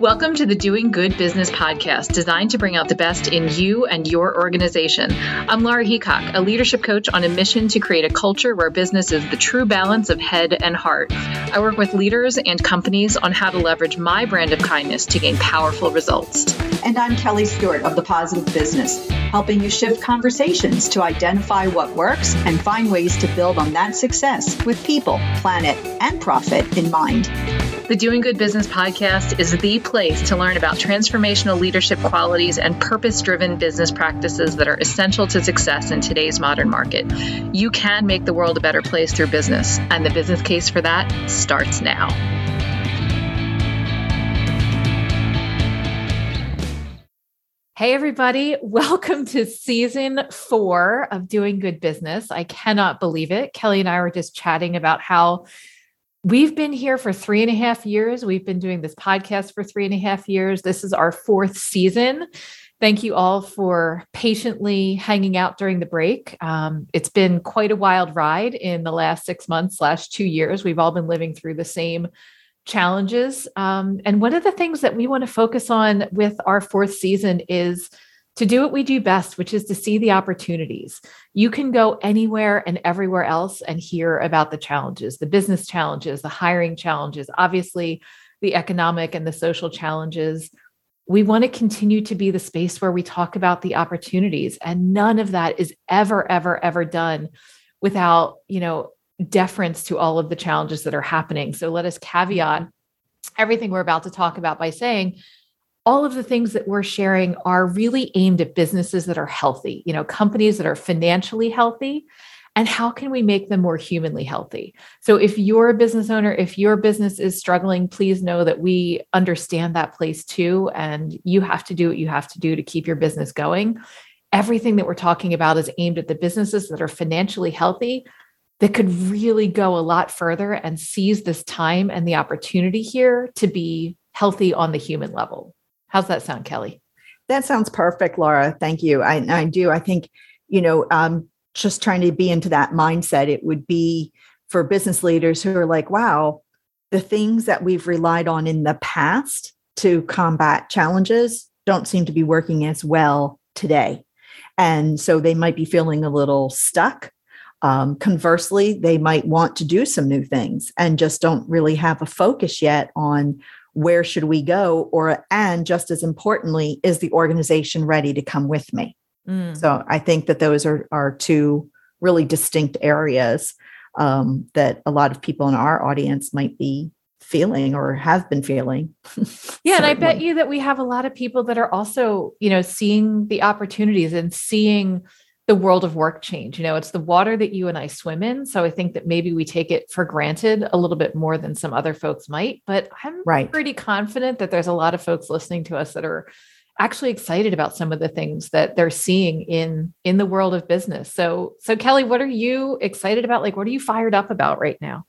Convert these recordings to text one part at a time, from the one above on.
Welcome to the Doing Good Business podcast, designed to bring out the best in you and your organization. I'm Laura Heacock, a leadership coach on a mission to create a culture where business is the true balance of head and heart. I work with leaders and companies on how to leverage my brand of kindness to gain powerful results. And I'm Kelly Stewart of The Positive Business, helping you shift conversations to identify what works and find ways to build on that success with people, planet, and profit in mind. The Doing Good Business podcast is the place to learn about transformational leadership qualities and purpose driven business practices that are essential to success in today's modern market. You can make the world a better place through business, and the business case for that starts now. Hey, everybody. Welcome to season four of Doing Good Business. I cannot believe it. Kelly and I were just chatting about how We've been here for three and a half years. We've been doing this podcast for three and a half years. This is our fourth season. Thank you all for patiently hanging out during the break. Um, it's been quite a wild ride in the last six months, last two years. We've all been living through the same challenges. Um, and one of the things that we want to focus on with our fourth season is to do what we do best, which is to see the opportunities. You can go anywhere and everywhere else and hear about the challenges, the business challenges, the hiring challenges, obviously, the economic and the social challenges. We want to continue to be the space where we talk about the opportunities. And none of that is ever, ever, ever done without, you know, deference to all of the challenges that are happening. So let us caveat everything we're about to talk about by saying all of the things that we're sharing are really aimed at businesses that are healthy, you know, companies that are financially healthy. And how can we make them more humanly healthy? So, if you're a business owner, if your business is struggling, please know that we understand that place too. And you have to do what you have to do to keep your business going. Everything that we're talking about is aimed at the businesses that are financially healthy that could really go a lot further and seize this time and the opportunity here to be healthy on the human level. How's that sound, Kelly? That sounds perfect, Laura. Thank you. I, I do. I think, you know, um, just trying to be into that mindset, it would be for business leaders who are like, wow, the things that we've relied on in the past to combat challenges don't seem to be working as well today. And so they might be feeling a little stuck. Um, conversely, they might want to do some new things and just don't really have a focus yet on where should we go? Or and just as importantly is the organization ready to come with me? Mm. so i think that those are are two really distinct areas um, that a lot of people in our audience might be feeling or have been feeling. Yeah and i bet you that we have a lot of people that are also you know seeing the opportunities and seeing the world of work change. You know, it's the water that you and I swim in. So I think that maybe we take it for granted a little bit more than some other folks might. But I'm right. pretty confident that there's a lot of folks listening to us that are actually excited about some of the things that they're seeing in in the world of business. So so Kelly, what are you excited about? Like what are you fired up about right now?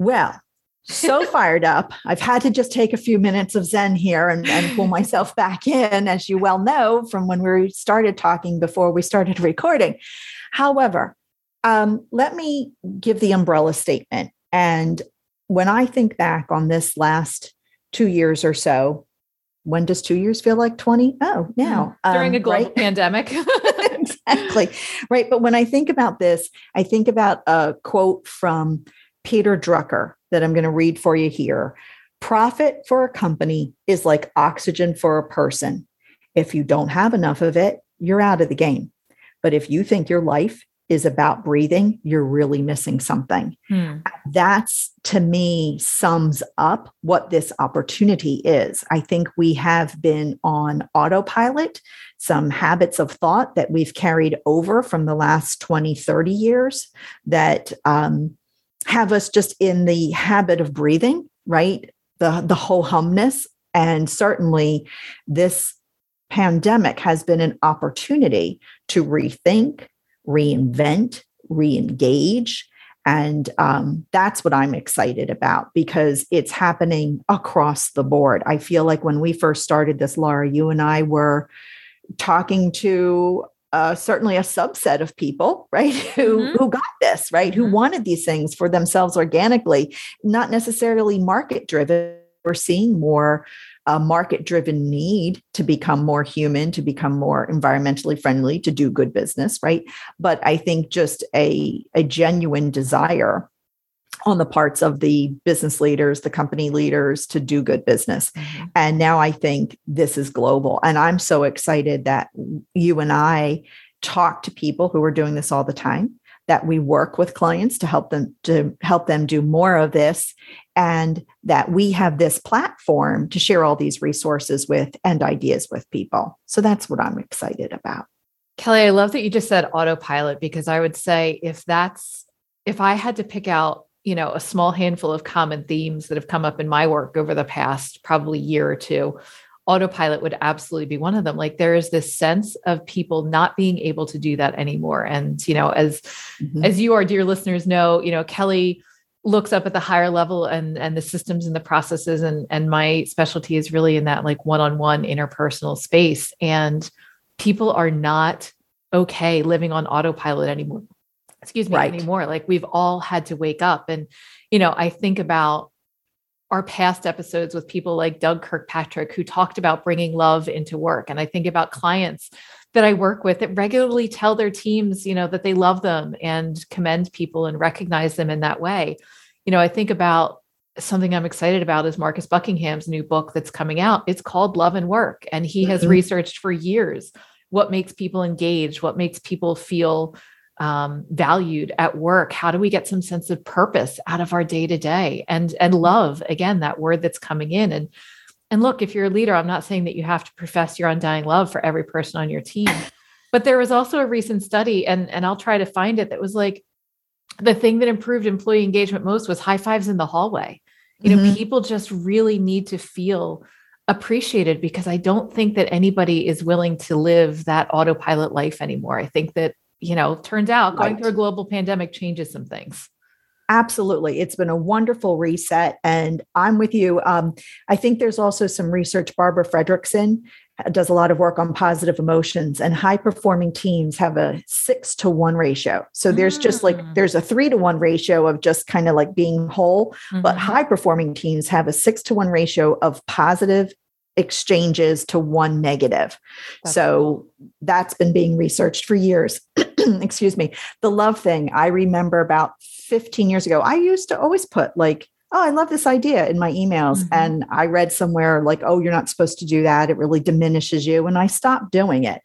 Well, so fired up. I've had to just take a few minutes of Zen here and, and, pull myself back in, as you well know from when we started talking before we started recording. However, um, let me give the umbrella statement. And when I think back on this last two years or so, when does two years feel like 20? Oh, now. Mm, during um, a global right? pandemic. exactly. Right. But when I think about this, I think about a quote from Peter Drucker that I'm going to read for you here. Profit for a company is like oxygen for a person. If you don't have enough of it, you're out of the game. But if you think your life is about breathing, you're really missing something. Hmm. That's to me sums up what this opportunity is. I think we have been on autopilot, some habits of thought that we've carried over from the last 20, 30 years that um, have us just in the habit of breathing, right? The the whole humness. And certainly this pandemic has been an opportunity to rethink, reinvent, re-engage. And um, that's what I'm excited about because it's happening across the board. I feel like when we first started this, Laura, you and I were talking to uh, certainly a subset of people, right, who mm-hmm. who got this, right, mm-hmm. who wanted these things for themselves organically, not necessarily market driven, we're seeing more a market driven need to become more human, to become more environmentally friendly, to do good business, right? But I think just a, a genuine desire on the parts of the business leaders, the company leaders to do good business. Mm-hmm. And now I think this is global. And I'm so excited that you and I talk to people who are doing this all the time that we work with clients to help them to help them do more of this and that we have this platform to share all these resources with and ideas with people so that's what i'm excited about kelly i love that you just said autopilot because i would say if that's if i had to pick out you know a small handful of common themes that have come up in my work over the past probably year or two autopilot would absolutely be one of them. Like there is this sense of people not being able to do that anymore. And you know as mm-hmm. as you our dear listeners know you know kelly looks up at the higher level and and the systems and the processes and and my specialty is really in that like one-on-one interpersonal space. And people are not okay living on autopilot anymore excuse me right. anymore like we've all had to wake up and you know i think about our past episodes with people like Doug Kirkpatrick, who talked about bringing love into work. And I think about clients that I work with that regularly tell their teams, you know, that they love them and commend people and recognize them in that way. You know, I think about something I'm excited about is Marcus Buckingham's new book that's coming out. It's called Love and Work. And he has mm-hmm. researched for years what makes people engaged, what makes people feel um, valued at work? How do we get some sense of purpose out of our day to day and and love again that word that's coming in. And and look if you're a leader i'm not saying that you have to profess your undying love for every person on your team but there was also a recent study and and i'll try to find it that was like the thing that improved employee engagement most was high fives in the hallway. You know mm-hmm. people just really need to feel appreciated because i don't think that anybody is willing to live that autopilot life anymore. I think that you know, turns out going right. through a global pandemic changes some things. Absolutely. It's been a wonderful reset. And I'm with you. Um, I think there's also some research. Barbara Fredrickson does a lot of work on positive emotions, and high performing teams have a six to one ratio. So there's mm. just like, mm. there's a three to one ratio of just kind of like being whole, mm-hmm. but high performing teams have a six to one ratio of positive exchanges to one negative. That's so cool. that's been being researched for years. Excuse me. The love thing, I remember about 15 years ago, I used to always put like, oh, I love this idea in my emails. Mm-hmm. And I read somewhere like, oh, you're not supposed to do that. It really diminishes you. And I stopped doing it.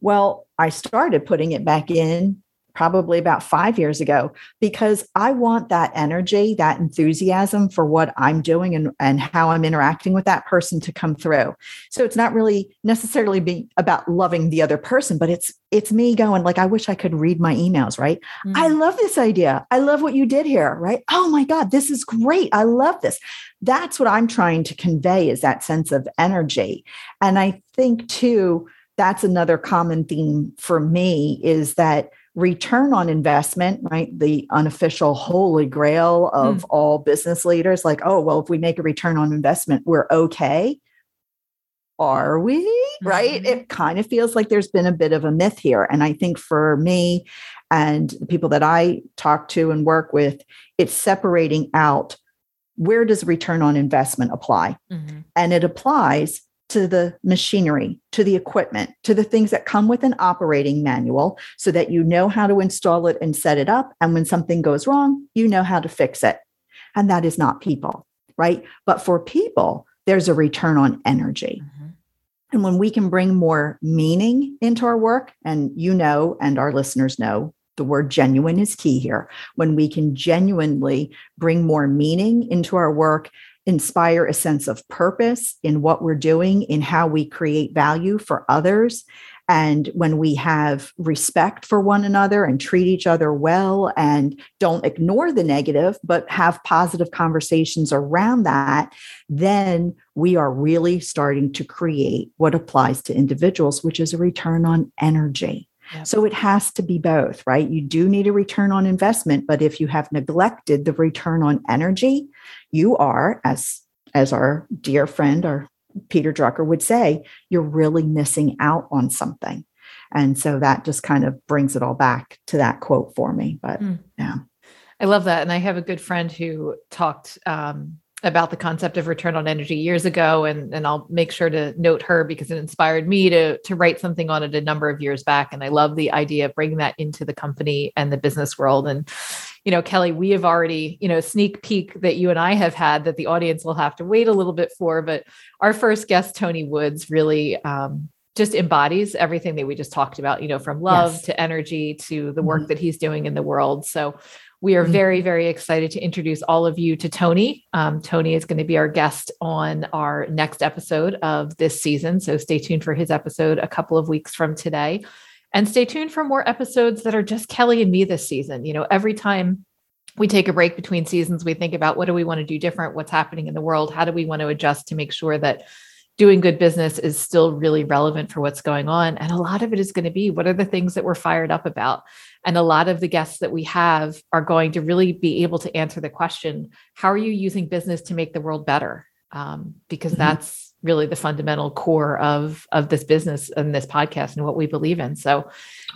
Well, I started putting it back in probably about five years ago because I want that energy, that enthusiasm for what I'm doing and, and how I'm interacting with that person to come through. So it's not really necessarily be about loving the other person, but it's it's me going like, I wish I could read my emails, right? Mm-hmm. I love this idea. I love what you did here, right? Oh my God, this is great. I love this. That's what I'm trying to convey is that sense of energy. And I think too, that's another common theme for me is that return on investment, right? The unofficial holy grail of mm. all business leaders like, oh, well, if we make a return on investment, we're okay. Are we? Mm-hmm. Right? It kind of feels like there's been a bit of a myth here. And I think for me and the people that I talk to and work with, it's separating out where does return on investment apply? Mm-hmm. And it applies to the machinery, to the equipment, to the things that come with an operating manual so that you know how to install it and set it up. And when something goes wrong, you know how to fix it. And that is not people, right? But for people, there's a return on energy. Mm-hmm. And when we can bring more meaning into our work, and you know, and our listeners know, the word genuine is key here. When we can genuinely bring more meaning into our work inspire a sense of purpose in what we're doing, in how we create value for others. And when we have respect for one another and treat each other well and don't ignore the negative, but have positive conversations around that, then we are really starting to create what applies to individuals, which is a return on energy. Yep. So it has to be both, right? You do need a return on investment, but if you have neglected the return on energy, you are, as as our dear friend, our Peter Drucker would say, you're really missing out on something. And so that just kind of brings it all back to that quote for me. But mm. yeah. I love that. And I have a good friend who talked um, about the concept of return on energy years ago, and and I'll make sure to note her because it inspired me to to write something on it a number of years back, and I love the idea of bringing that into the company and the business world. And you know, Kelly, we have already you know sneak peek that you and I have had that the audience will have to wait a little bit for, but our first guest, Tony Woods, really. Um, just embodies everything that we just talked about, you know, from love yes. to energy to the work mm-hmm. that he's doing in the world. So we are mm-hmm. very, very excited to introduce all of you to Tony. Um, Tony is going to be our guest on our next episode of this season. So stay tuned for his episode a couple of weeks from today. And stay tuned for more episodes that are just Kelly and me this season. You know, every time we take a break between seasons, we think about what do we want to do different? What's happening in the world? How do we want to adjust to make sure that doing good business is still really relevant for what's going on. And a lot of it is going to be what are the things that we're fired up about? And a lot of the guests that we have are going to really be able to answer the question how are you using business to make the world better? Um, because mm-hmm. that's really the fundamental core of of this business and this podcast and what we believe in so right.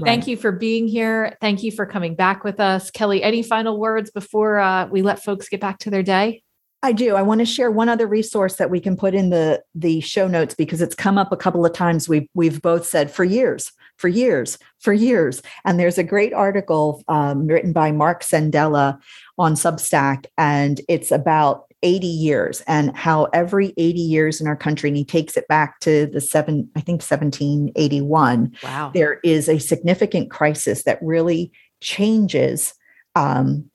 thank you for being here thank you for coming back with us kelly any final words before uh, we let folks get back to their day I do. I want to share one other resource that we can put in the the show notes because it's come up a couple of times. We've we've both said for years, for years, for years. And there's a great article um, written by Mark Sandella on Substack, and it's about 80 years and how every 80 years in our country, and he takes it back to the seven, I think 1781. Wow. There is a significant crisis that really changes um,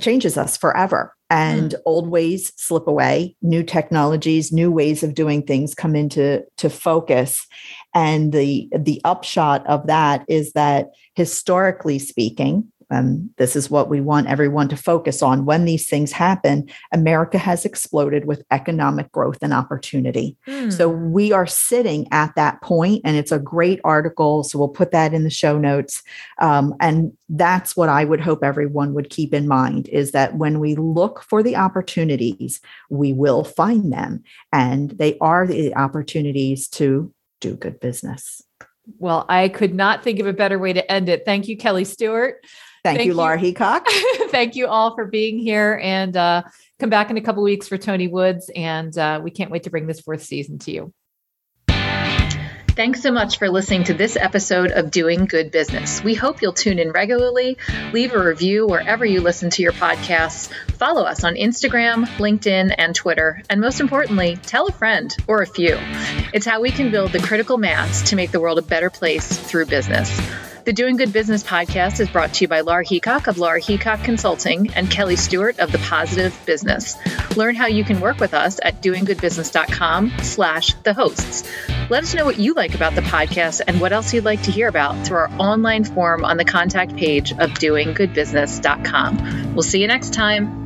changes us forever and mm. old ways slip away new technologies new ways of doing things come into to focus and the the upshot of that is that historically speaking um, this is what we want everyone to focus on. When these things happen, America has exploded with economic growth and opportunity. Mm. So we are sitting at that point, and it's a great article. So we'll put that in the show notes. Um, and that's what I would hope everyone would keep in mind is that when we look for the opportunities, we will find them. And they are the opportunities to do good business. Well, I could not think of a better way to end it. Thank you, Kelly Stewart. Thank, Thank you, Laura Heacock. Thank you all for being here and uh, come back in a couple weeks for Tony Woods. And uh, we can't wait to bring this fourth season to you. Thanks so much for listening to this episode of Doing Good Business. We hope you'll tune in regularly, leave a review wherever you listen to your podcasts, follow us on Instagram, LinkedIn, and Twitter, and most importantly, tell a friend or a few. It's how we can build the critical mass to make the world a better place through business. The Doing Good Business podcast is brought to you by Laura Heacock of Laura Heacock Consulting and Kelly Stewart of The Positive Business. Learn how you can work with us at doinggoodbusiness.com slash the hosts. Let us know what you like about the podcast and what else you'd like to hear about through our online form on the contact page of doinggoodbusiness.com. We'll see you next time.